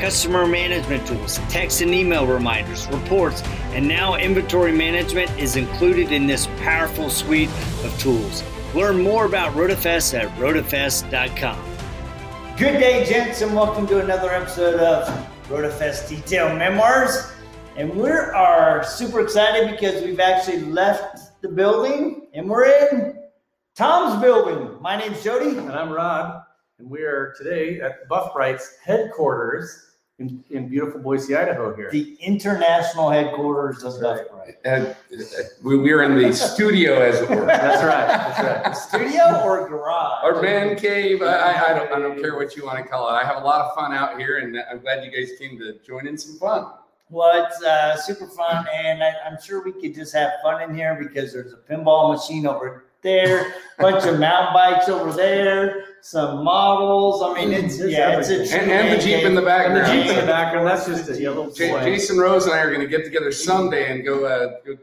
customer management tools, text and email reminders, reports, and now inventory management is included in this powerful suite of tools. Learn more about RotaFest at rotafest.com. Good day, gents, and welcome to another episode of RotaFest Detail Memoirs. And we are super excited because we've actually left the building and we're in Tom's building. My name's Jody. And I'm Rod, and we are today at Buff Bright's headquarters in, in beautiful Boise, Idaho here. The international headquarters of That's Buff Bright. And uh, we, we are in the studio, as it were, That's right, that's right. Studio or garage? or man cave. I, I, I don't, I don't care what you want to call it. I have a lot of fun out here, and I'm glad you guys came to join in some fun. Well, it's uh, super fun, and I, I'm sure we could just have fun in here because there's a pinball machine over there, bunch of mountain bikes over there, some models. I mean, it's It's yeah, it's a everything. And, and the Jeep in the And background. the Jeep in the background, that's just a yellow J- boy. Jason Rose and I are going to get together someday and go, uh, go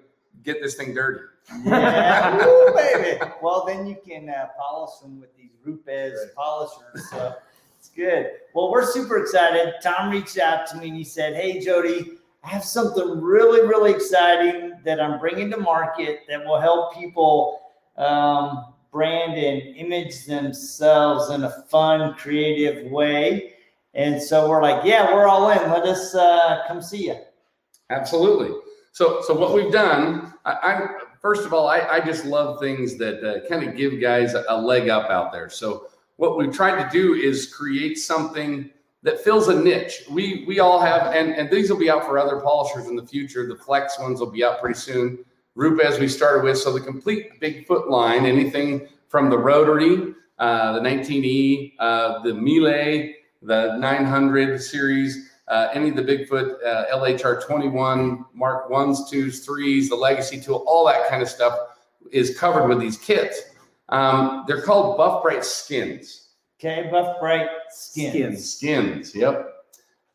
get this thing dirty. Yeah, woo, baby. Well, then you can uh, polish them with these Rupes Right. polishers. So it's good. Well, we're super excited. Tom reached out to me and he said, Hey, Jody, I have something really, really exciting that I'm bringing to market that will help people um, brand and image themselves in a fun, creative way. And so we're like, Yeah, we're all in. Let us uh, come see you. Absolutely. So, so what we've done, I, I'm first of all, I, I just love things that uh, kind of give guys a, a leg up out there. So, what we've tried to do is create something that fills a niche. We we all have, and and these will be out for other polishers in the future. The Flex ones will be out pretty soon. Rupes we started with, so the complete Bigfoot line, anything from the Rotary, uh, the 19E, uh, the Mille, the 900 series uh, any of the Bigfoot uh, LHR 21, Mark 1s, 2s, 3s, the Legacy tool, all that kind of stuff is covered with these kits. Um, they're called Buff Bright Skins. Okay, Buff Bright Skins. Skins. Skins, yep.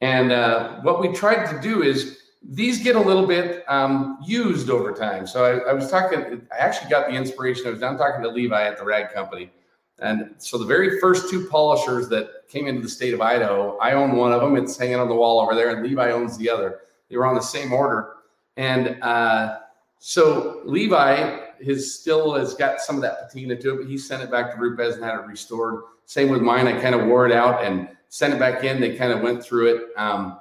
And uh, what we tried to do is these get a little bit um, used over time. So I, I was talking, I actually got the inspiration. I was down talking to Levi at the Rag Company. And so the very first two polishers that came into the state of Idaho, I own one of them. It's hanging on the wall over there, and Levi owns the other. They were on the same order. And uh, so Levi, his still has got some of that patina to it, but he sent it back to Rupes and had it restored. Same with mine. I kind of wore it out and sent it back in. They kind of went through it. Um,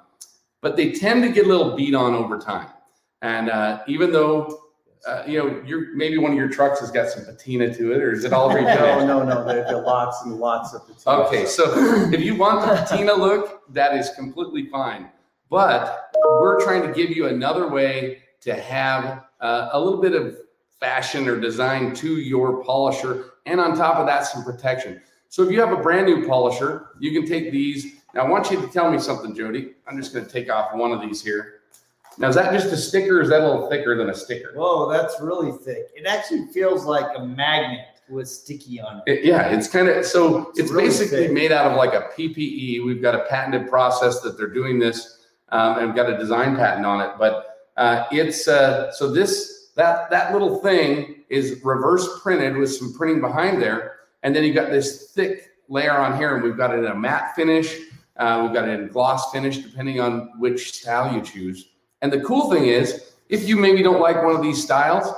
but they tend to get a little beat on over time. And uh, even though, uh, you know, you're, maybe one of your trucks has got some patina to it, or is it all No, rebuilt? no, no, there there are lots and lots of patina. Okay, so if you want the patina look, that is completely fine. But we're trying to give you another way to have uh, a little bit of fashion or design to your polisher, and on top of that, some protection. So if you have a brand new polisher, you can take these. Now, I want you to tell me something, Jody. I'm just going to take off one of these here. Now, is that just a sticker, or is that a little thicker than a sticker? Whoa, that's really thick. It actually feels like a magnet with sticky on it. It- yeah, it's kind of so It's it's, really basically thick. made out of like a PPF. We've got a patented process that they're doing this, um, and we've got a design patent on it. But uh, it's uh, so this that that little thing is reverse printed with some printing behind there, and then you got this thick layer on here, and we've got it in a matte finish. Uh, we've got it in gloss finish, depending on which style you choose. And the cool thing is, if you maybe don't like one of these styles,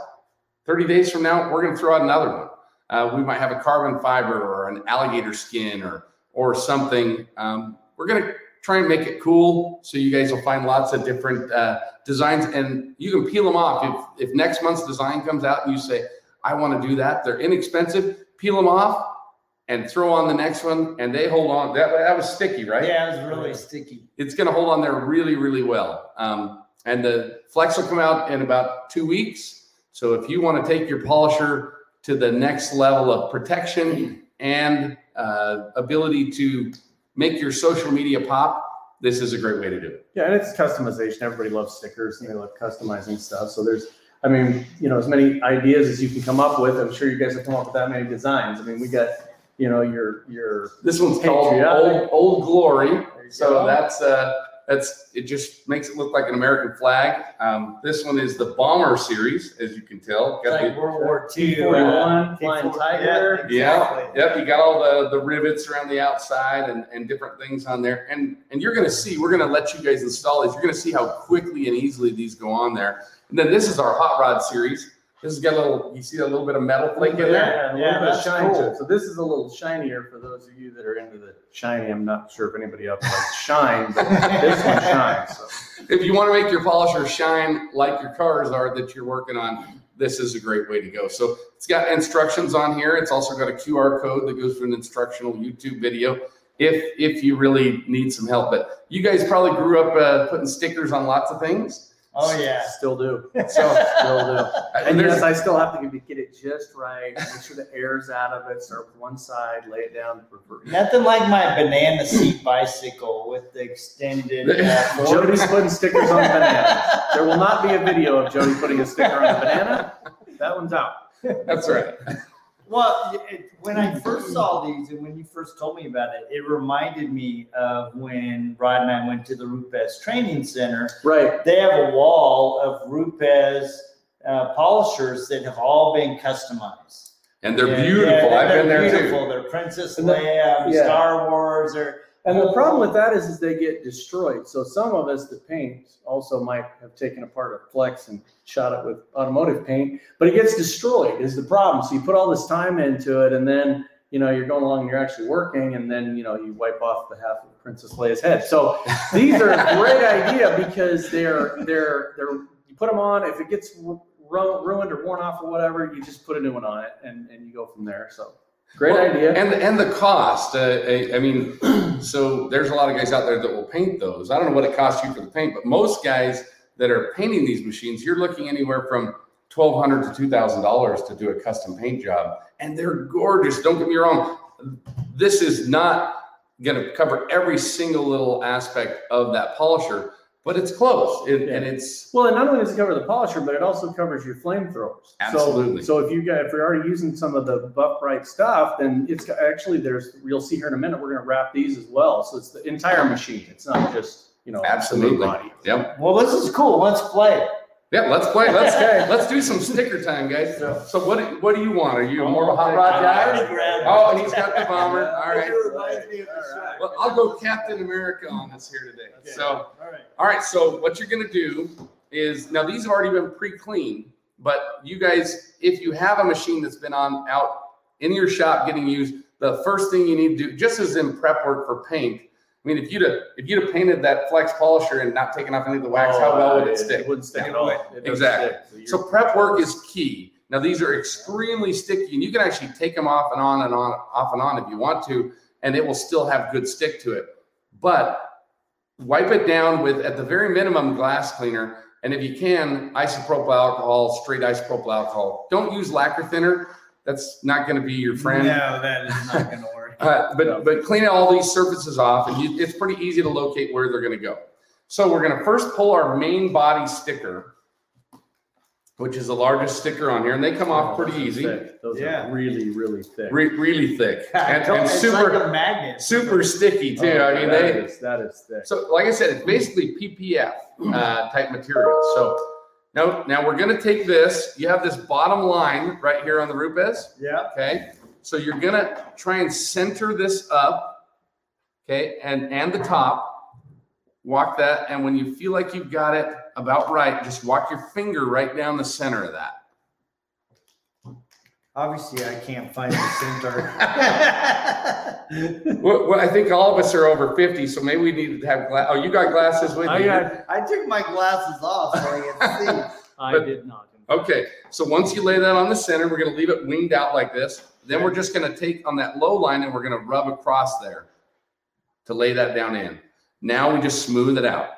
30 days from now, we're going to throw out another one. Uh, we might have a carbon fiber or an alligator skin or or something. Um, we're going to try and make it cool, so you guys will find lots of different uh, designs, and you can peel them off. If if next month's design comes out and you say, "I want to do that," they're inexpensive. Peel them off and throw on the next one, and they hold on. That that was sticky, right? Yeah, it was really sticky. it's going to hold on there really, really well. Um, and the Flex will come out in about two weeks. So if you want to take your polisher to the next level of protection and uh, ability to make your social media pop, this is a great way to do it. Yeah, and it's customization. Everybody loves stickers and they love customizing stuff. So there's, I mean, you know, as many ideas as you can come up with. I'm sure you guys have come up with that many designs. I mean, we got, you know, your your This one's called Old, Old Glory. So go. that's uh, that's it. Just makes it look like an American flag. Um, this one is the Bomber series, as you can tell. Got the- Like World War II. T41, uh, Flying Tiger. Yeah, Yeah, exactly. yep. You got all the, the rivets around the outside and, and different things on there. And and you're gonna see, we're gonna let you guys install these. You're gonna see how quickly and easily these go on there. And then this is our hot rod series. This has got a little, you see a little bit of metal flake in there. Yeah, a Yeah, little bit of that's shine to cool. it. So this is a little shinier for those of you that are into the shiny. I'm not sure if anybody else likes shine, but this one shines. So. If you want to make your polisher shine like your cars are that you're working on, this is a great way to go. So it's got instructions on here. It's also got a QR code that goes to an instructional YouTube video if if you really need some help. But you guys probably grew up uh, putting stickers on lots of things. Oh, yeah. Still do. So Still do. and And there's yes, I still have to get it just right. Make sure the air's out of it. Start with one side, lay it down. for- for- Nothing like my banana seat bicycle with the extended. Uh, Jody's putting stickers on the banana. There will not be a video of Jody putting a sticker on the banana. That one's out. that's right. Well, it, when I first saw these and when you first told me about it, it reminded me of when Rod and I went to the Rupes Training Center. Right. They have a wall of Rupes uh, polishers that have all been customized. And they're Yeah, beautiful. yeah, I've they're there beautiful. too. They're Princess Leia, yeah. Star Wars, or And the problem with that is, is they get destroyed. So some of us the paint also might have taken apart a flex and shot it with automotive paint, but it gets destroyed is the problem. So you put all this time into it and then, you know, you're going along and you're actually working and then, you know, you wipe off the half of Princess Leia's head. So these are a great idea because they're, they're, they're, you put them on, if it gets ru- ruined or worn off or whatever, you just put a new one on it and, and you go from there. So great Well, idea. And and the cost. Uh, I, I mean, so there's a lot of guys out there that will paint those. I don't know what it costs you for the paint, but most guys that are painting these machines, you're looking anywhere from twelve hundred to two thousand dollars to do a custom paint job, and they're gorgeous. Don't get me wrong. This is not going to cover every single little aspect of that polisher, but it's close, It- and it's Well, and not only does it cover the polisher, but it also covers your flamethrowers. Absolutely. So, so if you got, if you're already using some of the buff bright stuff, then it's actually there's you'll see here in a minute. We're going to wrap these as well. So it's the entire machine. It's not just you know Absolutely. body. yep. well, this is cool. Let's play. Yeah, let's play. Let's Okay. let's do some sticker time, guys. So- So what do- what do you want? Are you Oh, more of a hot rod guy? already grabbed it. Oh, he's got the bomber. All right. It reminds me of the shark. Well, I'll go Captain America on this here today. Okay. So, all right. all right. So, what you're going to do is now these have already been pre-cleaned, but you guys, if you have a machine that's been on out in your shop getting used, the first thing you need to do, just as in prep work for paint. I mean, if you'd have if you'd have painted that flex polisher and not taken off any of the wax, how well would it stick? Oh, It wouldn't stick Yeah. at all. It Exactly. stick. So, So prep work is key. Now these are extremely sticky, and you can actually take them off and on and on, off and on if you want to, and it will still have good stick to it. But wipe it down with, at the very minimum, glass cleaner, and if you can, isopropyl alcohol, straight isopropyl alcohol. Don't use lacquer thinner. That's not going to be your friend. No, that is not going to work. Uh, but but clean all these surfaces off, and you, it's pretty easy to locate where they're going to go. So we're going to first pull our main body sticker, which is the largest sticker on here, and they come off pretty Those easy, thick. Those Yeah. are really, really thick. re- really thick, and, and It's super like a magnet. super sticky too. Oh, I mean, that they is- that is thick. so like I said, it's basically PPF uh, type material. So now now we're going to take this. You have this bottom line right here on the Rupes. Yeah. Okay, so you're gonna try and center this up, okay, and and the top. Walk that, and when you feel like you've got it about right, just walk your finger right down the center of that. Obviously, I can't find the center. Well, well, I think all of us are over fifty, so maybe we need to have glass. Oh, you got glasses with I you? got, I took my glasses off so I can see. I But- did not. Okay, so once you lay that on the center, we're gonna leave it winged out like this. Then we're just gonna take on that low line and we're gonna rub across there to lay that down in. Now we just smooth it out.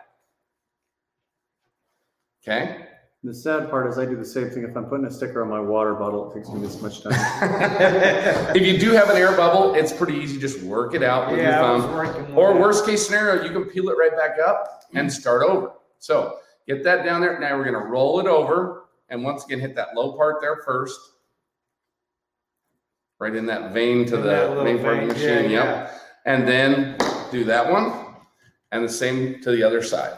Okay, The sad part is I do the same thing. If I'm putting a sticker on my water bottle, it takes me this much time. if you do have an air bubble, it's pretty easy. Just work it out with your Yeah, I was thumb. Or worst case scenario, you can peel it right back up and start over. So get that down there. Now we're gonna roll it over and once again, hit that low part there first. Right in that vein to In the main part of the vein, yeah, machine, yep. And then do that one and the same to the other side.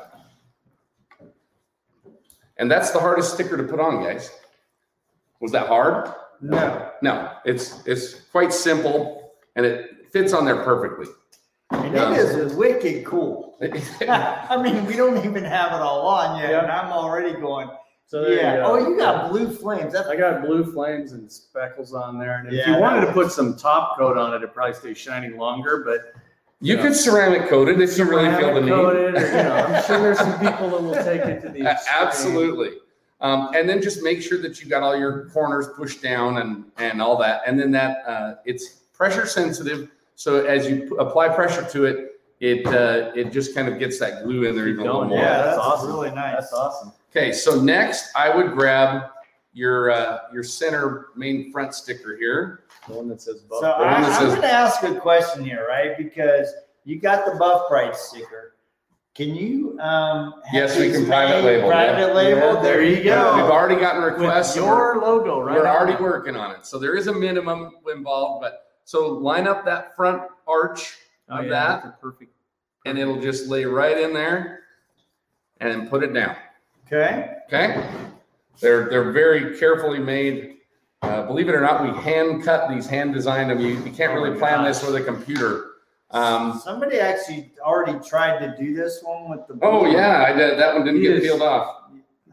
And that's the hardest sticker to put on, guys. Was that hard? No. No, it's, it's quite simple and it fits on there perfectly. And Yeah. it is wicked cool. I mean, we don't even have it all on yet, Yeah. and I'm already going. So there Yeah. you go. Oh, you got blue flames. That's I got blue flames and speckles on there. And if Yeah, you that wanted to put some top coat on it, it'd probably stay shining longer, but You Yeah. could ceramic coat it if you really feel the ceramic need. coated, or, you know, I'm sure there's some people that will take it to the A- extreme. Absolutely. Um, and then just make sure that you got all your corners pushed down and, and all that. And then that, uh, it's pressure sensitive. So as you p- apply pressure to it, it, uh, it just kind of gets that glue in there Keep even a little more. yeah, that's that's, awesome. really nice. That's awesome. Okay, so next I would grab your, uh, your center main front sticker here. The one that says So buff. I, I'm says- going to ask a question here, right? Because you got the Buff Bright sticker. Can you? Um, have Yes, we can private label, Private yeah. label. Yeah, there you go. We've already gotten requests. With your logo, right? We're on already working on it. So there is a minimum involved, but so line up that front arch Oh, of yeah, that that's a perfect. and it'll just lay right in there and put it down. Okay. Okay? They're they're very carefully made. Uh, believe it or not, we hand cut these, hand designed them. You, you can't Oh really my plan gosh. this with a computer. Um, Somebody actually already tried to do this one with the. oh yeah, I did, that one didn't get Yes. peeled off.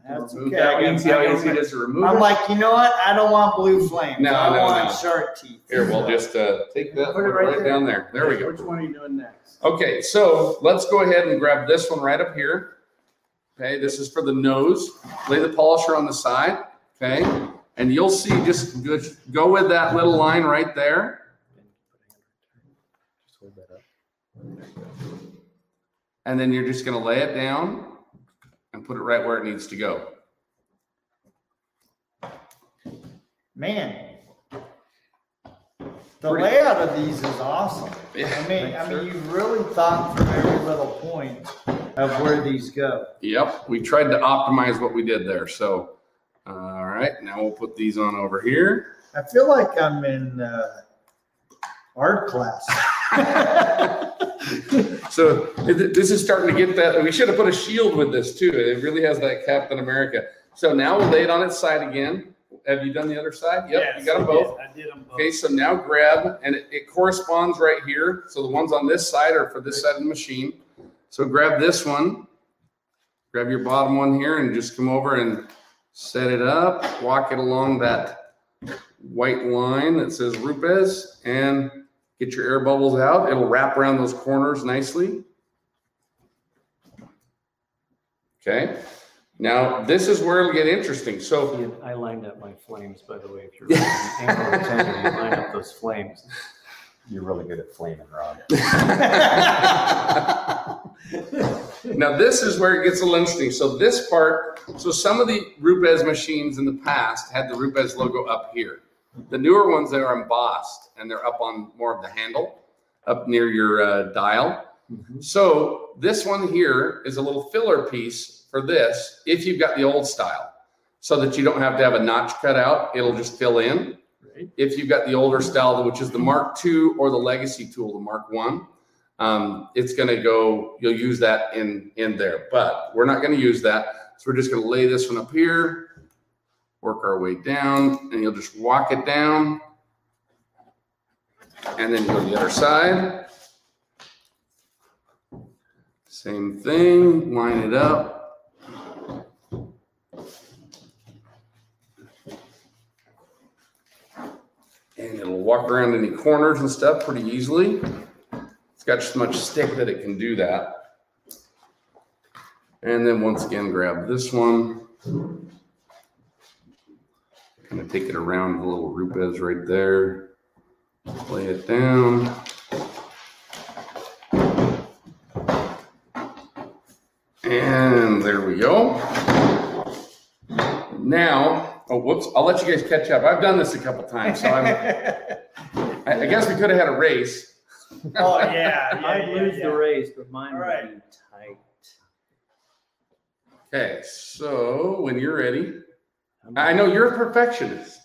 That's Remove okay. that I one. got- See how I got easy it my- is to remove I'm it? like, you know what? I don't want blue flames. No, I no, want no. shark teeth. Here, we'll just uh, take that Put it right, right there. down there. There we go. Which one are you doing next? Okay, so let's go ahead and grab this one right up here. Okay, this is for the nose. Lay the polisher on the side, okay? And you'll see, just go, go with that little line right there. Just hold that up. And then you're just gonna lay it down and put it right where it needs to go. Man. The Pretty- layout of these is awesome. I mean, I mean, you really thought through every little point of where these go. Yep, we tried to optimize what we did there, so. All right, now we'll put these on over here. I feel like I'm in uh, art class. So this is starting to get that, we should have put a shield with this too. It really has that Captain America. So now we'll lay it on its side again. Have you done the other side? Yep, you got them both. I did them both. Okay, so now grab, and it, it corresponds right here. So the ones on this side are for this side of the machine. So grab this one, grab your bottom one here and just come over and set it up, walk it along that white line that says Rupes and get your air bubbles out. It'll wrap around those corners nicely. Okay, now this is where it'll get interesting. So I lined up my flames, by the way, if you're paying attention, you line up those flames. You're really good at flaming, Rob. Now this is where it gets a little interesting. So this part, so some of the Rupes machines in the past had the Rupes logo up here. The newer ones that are embossed and they're up on more of the handle, up near your uh, dial. So this one here is a little filler piece for this if you've got the old style, so that you don't have to have a notch cut out. It'll just fill in. Right. If you've got the older style, which is the Mark II or the Legacy tool, the Mark One, um, it's going to go. You'll use that in in there, but we're not going to use that. So we're just going to lay this one up here, work our way down, and you'll just walk it down, and then go to the other side. Same thing, line it up. And it'll walk around any corners and stuff pretty easily. It's got so much stick that it can do that. And then once again, grab this one. Kind of take it around the little Rupes right there. Lay it down. And there we go. Now, oh, whoops, I'll let you guys catch up. I've done this a couple times, so I'm, I, I guess we could have had a race. Oh, yeah, yeah, I'd yeah, lose yeah. the race, but mine All would right. be tight. Okay, so when you're ready, I know you're a perfectionist.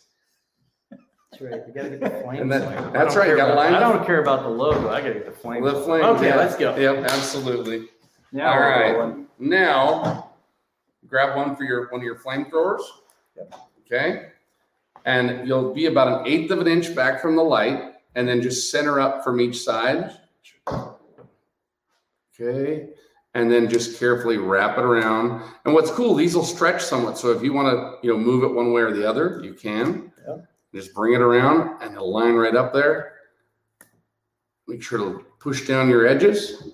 That's right. You gotta get the flames. That- going. I that's don't right, you care gotta about- line I the- don't care about the logo. I gotta get the flames. The flame. Okay, yeah. let's go. Yep, absolutely. Now All we're right. rolling. Now, grab one for your one of your flamethrowers. Okay, and you'll be about an eighth of an inch back from the light, and then just center up from each side. Okay, and then just carefully wrap it around. And what's cool, these will stretch somewhat. So if you want to, you know, move it one way or the other, you can. Yep. Just bring it around, and it'll line right up there. Make sure to push down your edges.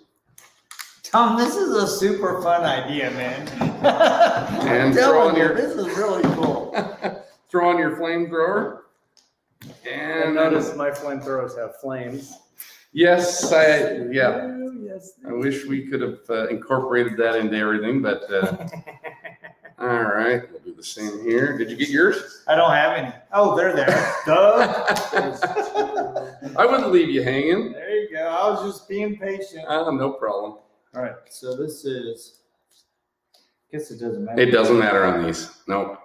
Tom, this is a super fun idea, man. And throw on your- this is really cool. Throw on your flamethrower. And And notice my flamethrowers have flames. yes, I yeah. Yes. I wish we could have uh, incorporated that into everything, but uh, all right, we'll do the same here. Did you get yours? I don't have any. Oh, they're there. Duh. I wouldn't leave you hanging. There you go. I was just being patient. Uh, no problem. All right. So this is. I Guess it doesn't matter. It doesn't matter on these. Nope.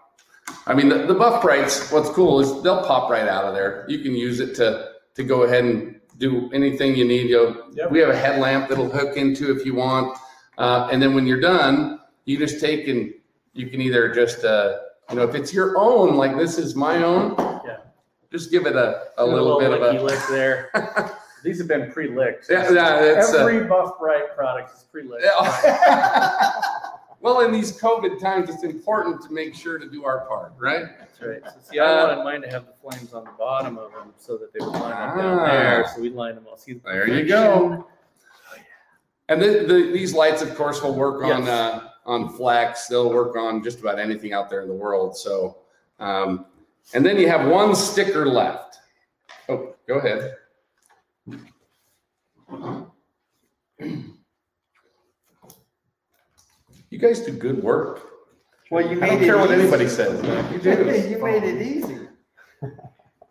I mean, the, the buff brights, what's cool is they'll pop right out of there. You can use it to, to go ahead and do anything you need. You Yep. We have a headlamp that'll hook into if you want. Uh, and then when you're done, you just take and you can either just, uh, you know, if it's your own, like this is my own, Yeah. just give it a, a little bit of a. lick there. These have been pre-licked. Yeah, yeah, uh, Every Buff Bright product is pre-licked. Yeah. well, in these COVID times, it's important to make sure to do our part, right? That's right. So see, I Uh, wanted mine to have the flames on the bottom of them so that they would line up down Ah. there. So we lined them all. See, the There you go. And the, the, these lights, of course, will work on uh, on flex. They'll work on just about anything out there in the world. So, um, and then you have one sticker left. Oh, go ahead. You guys do good work. Well, you I made don't it care what easy. anybody says. man. You do. you made it easy.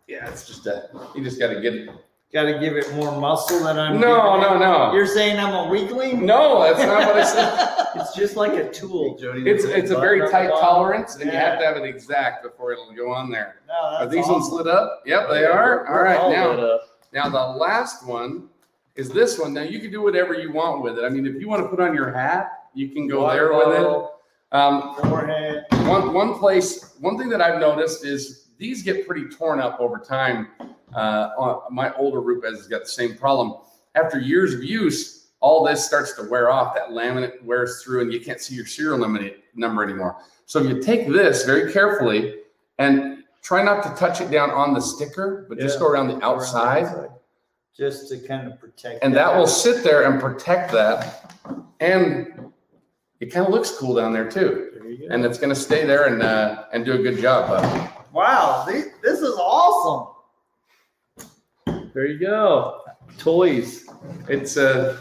Yeah, it's just that you just got to get it. Got to give it more muscle than I'm. No, giving it. no, no. You're saying I'm a weakling? No, that's not what I said. It's just like a tool, Jody. It's it's a very tight tolerance, and you have to have it exact before it'll go on there. No, Are these ones lit up? Yep, they Yeah, are. All right, lit now now the last one is this one. Now you can do whatever you want with it. I mean, if you want to put on your hat, you can go Water there with it. Um, Forehead. one one place, one thing that I've noticed is these get pretty torn up over time. Uh, my older roof has got the same problem. After years of use, all this starts to wear off. That laminate wears through, and you can't see your serial number number anymore. So if you take this very carefully and try not to touch it down on the sticker, but just go around the Around the outside, Just to kind of protect. and that will sit there and protect that. And it kind of looks cool down there too. There. And it's going to stay there and uh, and do a good job. Bud. Wow, this, this is awesome. There you go. Toys. It's uh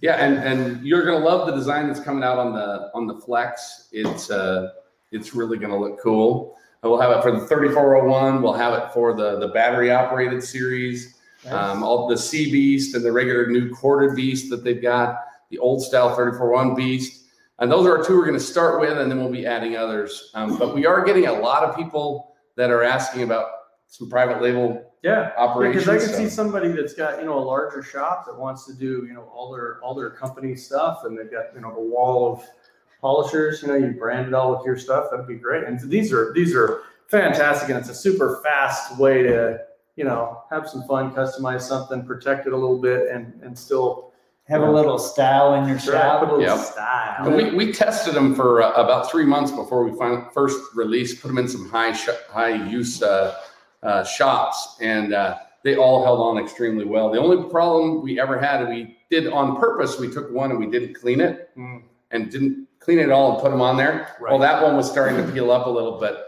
yeah, and and you're gonna love the design that's coming out on the on the flex. It's uh it's really gonna look cool. And we'll have it for the 3401. We'll have it for the the battery operated series. Um, all the Sea Beast and the regular new corded Beast that they've got, the old style 341 Beast. And those are our two we're going to start with, and then we'll be adding others. Um, but we are getting a lot of people that are asking about some private label Yeah. operations. Because I can so- see somebody that's got, you know, a larger shop that wants to do, you know, all their, all their company stuff and they've got, you know, a wall of polishers, you know, you brand it all with your stuff, that'd be great. And these are, these are fantastic and it's a super fast way to, you know, have some fun, customize something, protect it a little bit and, and still Have a little style in your try to put a shop. little Yep. style. We, we tested them for uh, about three months before we fin- first released, put them in some high sh- high use uh, uh, shops, and uh, they all held on extremely well. The only problem we ever had, we did on purpose, we took one and we didn't clean it Mm. and didn't clean it all and put them on there. Well, that one was starting to peel up a little, but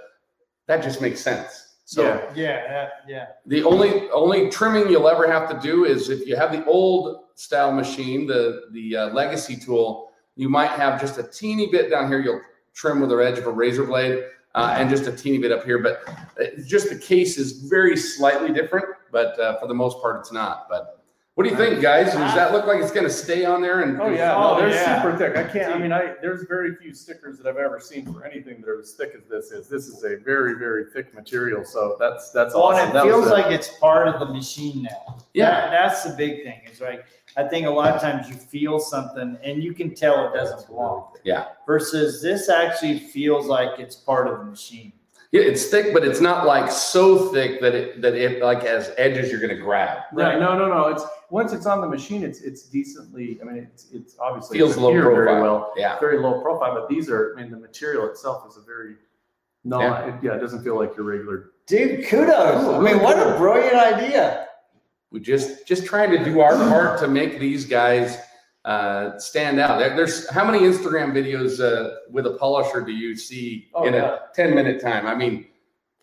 that just makes sense. So Yeah. Yeah, that- yeah. the only only trimming you'll ever have to do is if you have the old style machine, the the uh, legacy tool, you might have just a teeny bit down here. You'll trim with the edge of a razor blade. uh, and just a teeny bit up here. But uh, just the case is very slightly different, but uh, for the most part, it's not. But what do you think, guys? Does that look like it's going to stay on there? And Oh yeah, Oh, they're yeah. super thick. I can't. I mean, I there's very few stickers that I've ever seen for anything that are as thick as this is. This is a very very thick material. So that's that's Well, awesome. and it That feels like it's part of the machine now. Yeah. That- that's the big thing. Is like I think a lot of times you feel something and you can tell it doesn't belong. Yeah. Versus this actually feels like it's part of the machine. Yeah, it's thick, but it's not like so thick that it that it like has edges you're going to grab. Yeah, no, no, no. It's once it's on the machine, it's it's decently. I mean, it's it's obviously Feels low adhered very profile. well, Yeah. very low profile. But these are, I mean, the material itself is a very no, Yeah. it, yeah, it doesn't feel like your regular. Dude, kudos. I mean, what a brilliant idea. We just just trying to do our part to make these guys uh, stand out. There, there's how many Instagram videos uh, with a polisher do you see Oh, in yeah. a 10 minute time? I mean,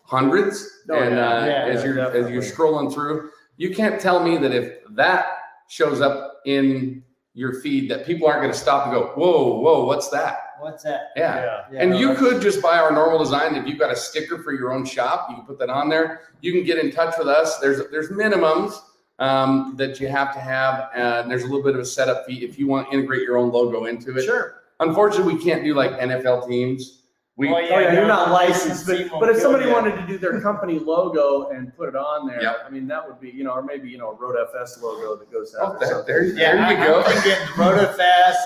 hundreds. Oh, and yeah. uh, Yeah, as you're as you're scrolling through, you can't tell me that if that shows up in your feed that people aren't going to stop and go, whoa, whoa, what's that? What's that? Yeah. Yeah, and no, you that's- could just buy our normal design. If you've got a sticker for your own shop, you can put that on there. You can get in touch with us. There's there's minimums um, that you have to have, and there's a little bit of a setup fee if you want to integrate your own logo into it. Sure. Unfortunately, we can't do like NFL teams. We Oh, Oh yeah, you're not licensed, but, but if somebody wanted to do their company logo and put it on there, Yep. I mean, that would be, you know, or maybe you know, a Road FS logo that goes out. oh, there, something. there, Yeah, there you I- go. I'm thinking RotaFest.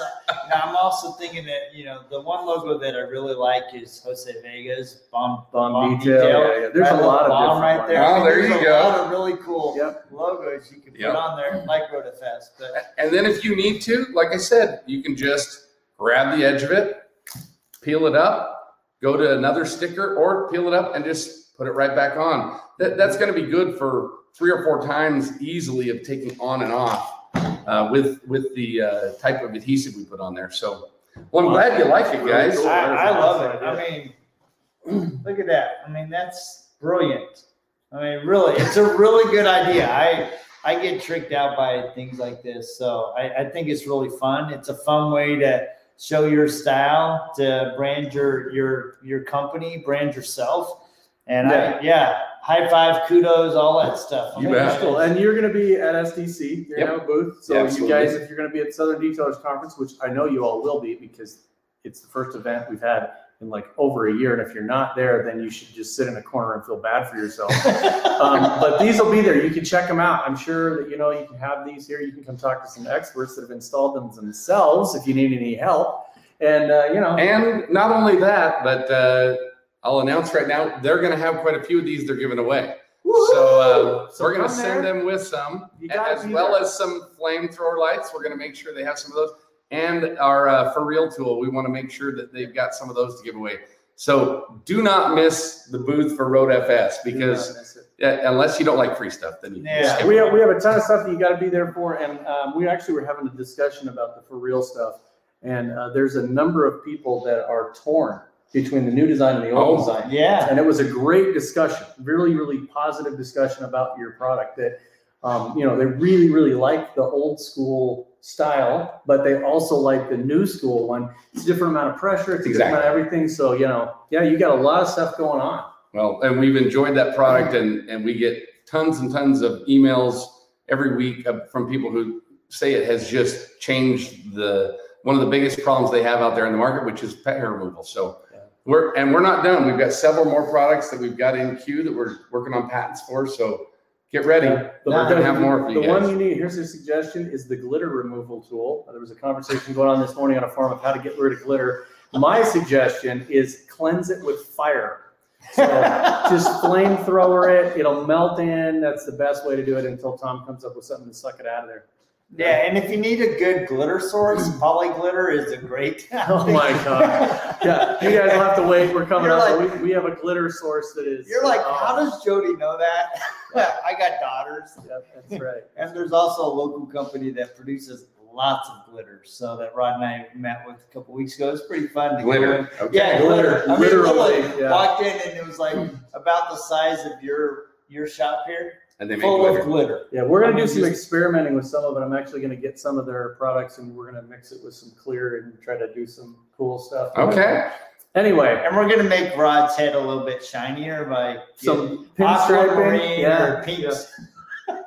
Now, uh, I'm also thinking that you know the one logo that I really like is Jose Vega's bomb Bomb detail, yeah, yeah. There's a lot of bomb right there. Oh, there there's you a lot of really cool Yep. logos you can put on there, like RotaFest. But And then if you need to, like I said, you can just grab the edge of it, peel it up, go to another sticker, or peel it up and just put it right back on. That, that's going to be good for three or four times easily of taking on and off uh, with with the uh, type of adhesive we put on there. So, well, I'm glad you like it, guys. I, I love it. I mean, look at that. I mean, that's brilliant. I mean, really, it's a really good idea. I I get tricked out by things like this, so I, I think it's really fun. It's a fun way to show your style, to brand your your your company, brand yourself, and I yeah, high five, kudos, all that stuff. I You bet. Cool. And you're going to be at SDC. You're Yep. going to have a booth. So Absolutely. you guys, if you're going to be at Southern Detailers Conference, which I know you all will be because it's the first event we've had in like over a year. And if you're not there, then you should just sit in a corner and feel bad for yourself. um, but these will be there. You can check them out. I'm sure that you know you can have these here. You can come talk to some experts that have installed them themselves if you need any help. And uh, you know, And not only that, but uh, I'll announce right now they're going to have quite a few of these they're giving away. So, uh, So we're going to send them with some, as well there. as some flamethrower lights. We're going to make sure they have some of those, and our uh, for real tool. We want to make sure that they've got some of those to give away. So do not miss the booth for Road FS because unless you don't like free stuff, then you Yeah. We have, we have a ton of stuff that you got to be there for, and um, we actually were having a discussion about the for real stuff. And uh, there's a number of people that are torn between the new design and the old Oh. design. yeah. And it was a great discussion, really, really positive discussion about your product. That um, you know they really, really like the old school style, but they also like the new school one. It's a different amount of pressure, it's a different everything. So you know, yeah, you got a lot of stuff going on. Well, and we've enjoyed that product, and and we get tons and tons of emails every week from people who say it has just changed the one of the biggest problems they have out there in the market, which is pet hair removal. So Yeah. we're and we're not done. We've got several more products that we've got in queue that we're working on patents for. So get ready. The- We're gonna have more for you The one you need, here's a suggestion, is the glitter removal tool. There was a conversation going on this morning on a forum of how to get rid of glitter. My suggestion is cleanse it with fire. So just flamethrower it, it'll melt in. That's the best way to do it until Tom comes up with something to suck it out of there. Yeah, and if you need a good glitter source, mm. poly glitter is a great. Oh my God. Yeah, you guys will have to wait. We're coming You're up. but we, we have a glitter source that is. You're like, oh, how does Jody know that? I got daughters, yeah, That's right. and there's also a local company that produces lots of glitter. So that Rod and I met with a couple weeks ago. It's pretty fun to go. Glitter. Okay. Yeah, glitter. I mean, Literally, literally yeah. walked in and it was like about the size of your your shop here, And they make full glitter. of glitter. Yeah, we're gonna I do mean, some just- experimenting with some of it. I'm actually gonna get some of their products and we're gonna mix it with some clear and try to do some cool stuff. Okay. Anyway, And we're gonna make Rod's head a little bit shinier by some getting pinstriping, aquamarine yeah, or pink. yeah,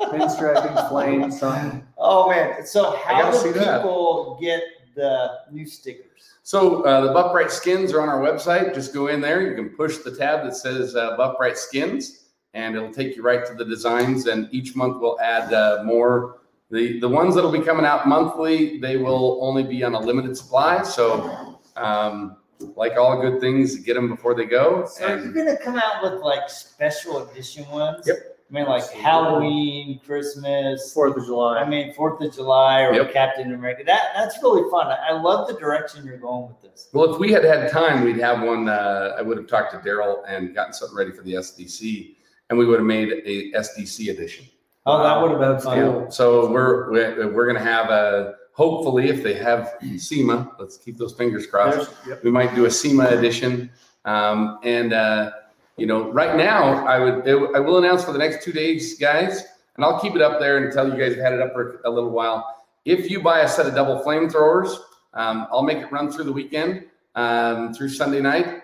pinstriping, flames, something. Oh man! So how gotta do see that. people get the new stickers? So uh, the Buff Bright skins are on our website. Just go in there. You can push the tab that says uh, Buff Bright skins, and it'll take you right to the designs. And each month we'll add uh, more. The the ones that'll be coming out monthly, they will only be on a limited supply. So, um, like all good things, get them before they go. So are you And gonna come out with like special edition ones? Yep. I mean, like Halloween, Christmas. Fourth of July. I mean, Fourth of July or Yep. Captain America. That that's really fun. I I love the direction you're going with this. well, if we had had time, we'd have one. Uh, I would have talked to Daryl and gotten something ready for the SDC, and we would have made a SDC edition. Oh, that would have been fun. cool. So we're, we're, we're gonna have a, hopefully if they have SEMA, let's keep those fingers crossed. Yep. We might do a SEMA edition. Um, and, uh, you know, right now I would, I will announce for the next two days, guys, and I'll keep it up there and tell you guys I've had it up for a little while. If you buy a set of double flamethrowers, um, I'll make it run through the weekend, um, through Sunday night.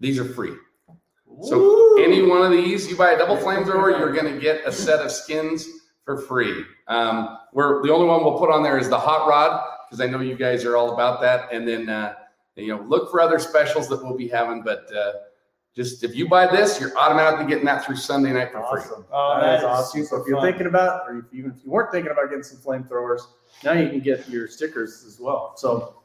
These are free. So any one of these, you buy a double flamethrower, you're gonna get a set of skins for free. Um, we're, the only one we'll put on there is the hot rod, because I know you guys are all about that. And then, uh, you know, look for other specials that we'll be having, but, uh, just if you buy this, you're automatically getting that through Sunday night for free. Awesome. Oh, that that is is awesome. So if you're fun. thinking about, or if, even if you weren't thinking about getting some flamethrowers, now you can get your stickers as well. So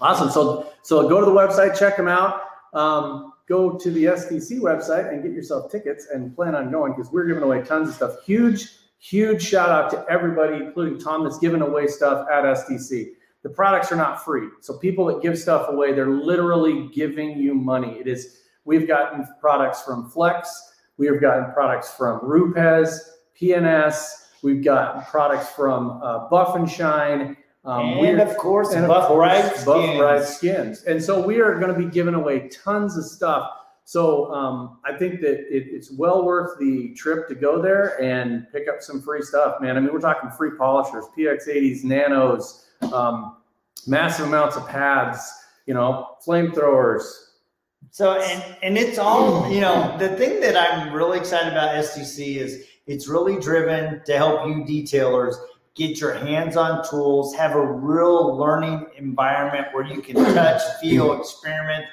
awesome. So so go to the website, check them out. Um, go to the SDC website and get yourself tickets and plan on going because we're giving away tons of stuff. Huge, huge shout out to everybody, including Tom, that's giving away stuff at SDC. The products are not free. So people that give stuff away, they're literally giving you money. It is, we've gotten products from Flex, we have gotten products from Rupes, PNS, we've got products from uh, Buff and Shine. Um, and of course, and Buff Bright Buff skins. Bright skins. And so we are going to be giving away tons of stuff. So um, I think that it, it's well worth the trip to go there and pick up some free stuff, man. I mean, we're talking free polishers, PX80s, nanos, um, massive amounts of pads, you know, flamethrowers. So and and it's all you know. The thing that I'm really excited about SDC is it's really driven to help you detailers get your hands on tools, have a real learning environment where you can touch, feel, experiment.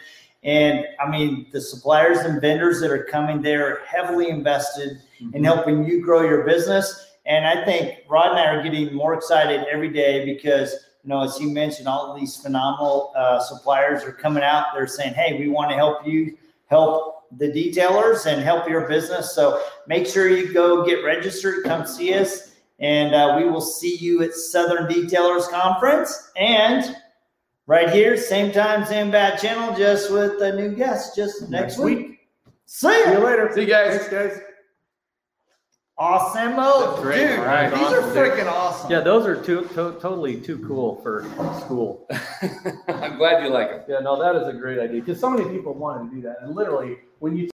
And I mean, the suppliers and vendors that are coming there are heavily invested in helping you grow your business. And I think Rod and I are getting more excited every day because, you know, as he mentioned, all of these phenomenal uh, suppliers are coming out. They're saying, hey, we want to help you help the detailers and help your business. So make sure you go get registered, come see us, and uh, we will see you at Southern Detailers Conference. And right here, same time, same bad channel, just with a new guest, just next, week. See See you later. See you guys. Thanks, guys. Awesome, That's great. dude. All right. These are Awesome, dude. freaking awesome. Yeah, those are too, to- totally too cool for school. I'm glad you like them. Yeah, no, that is a great idea because so many people wanted to do that. And literally, when you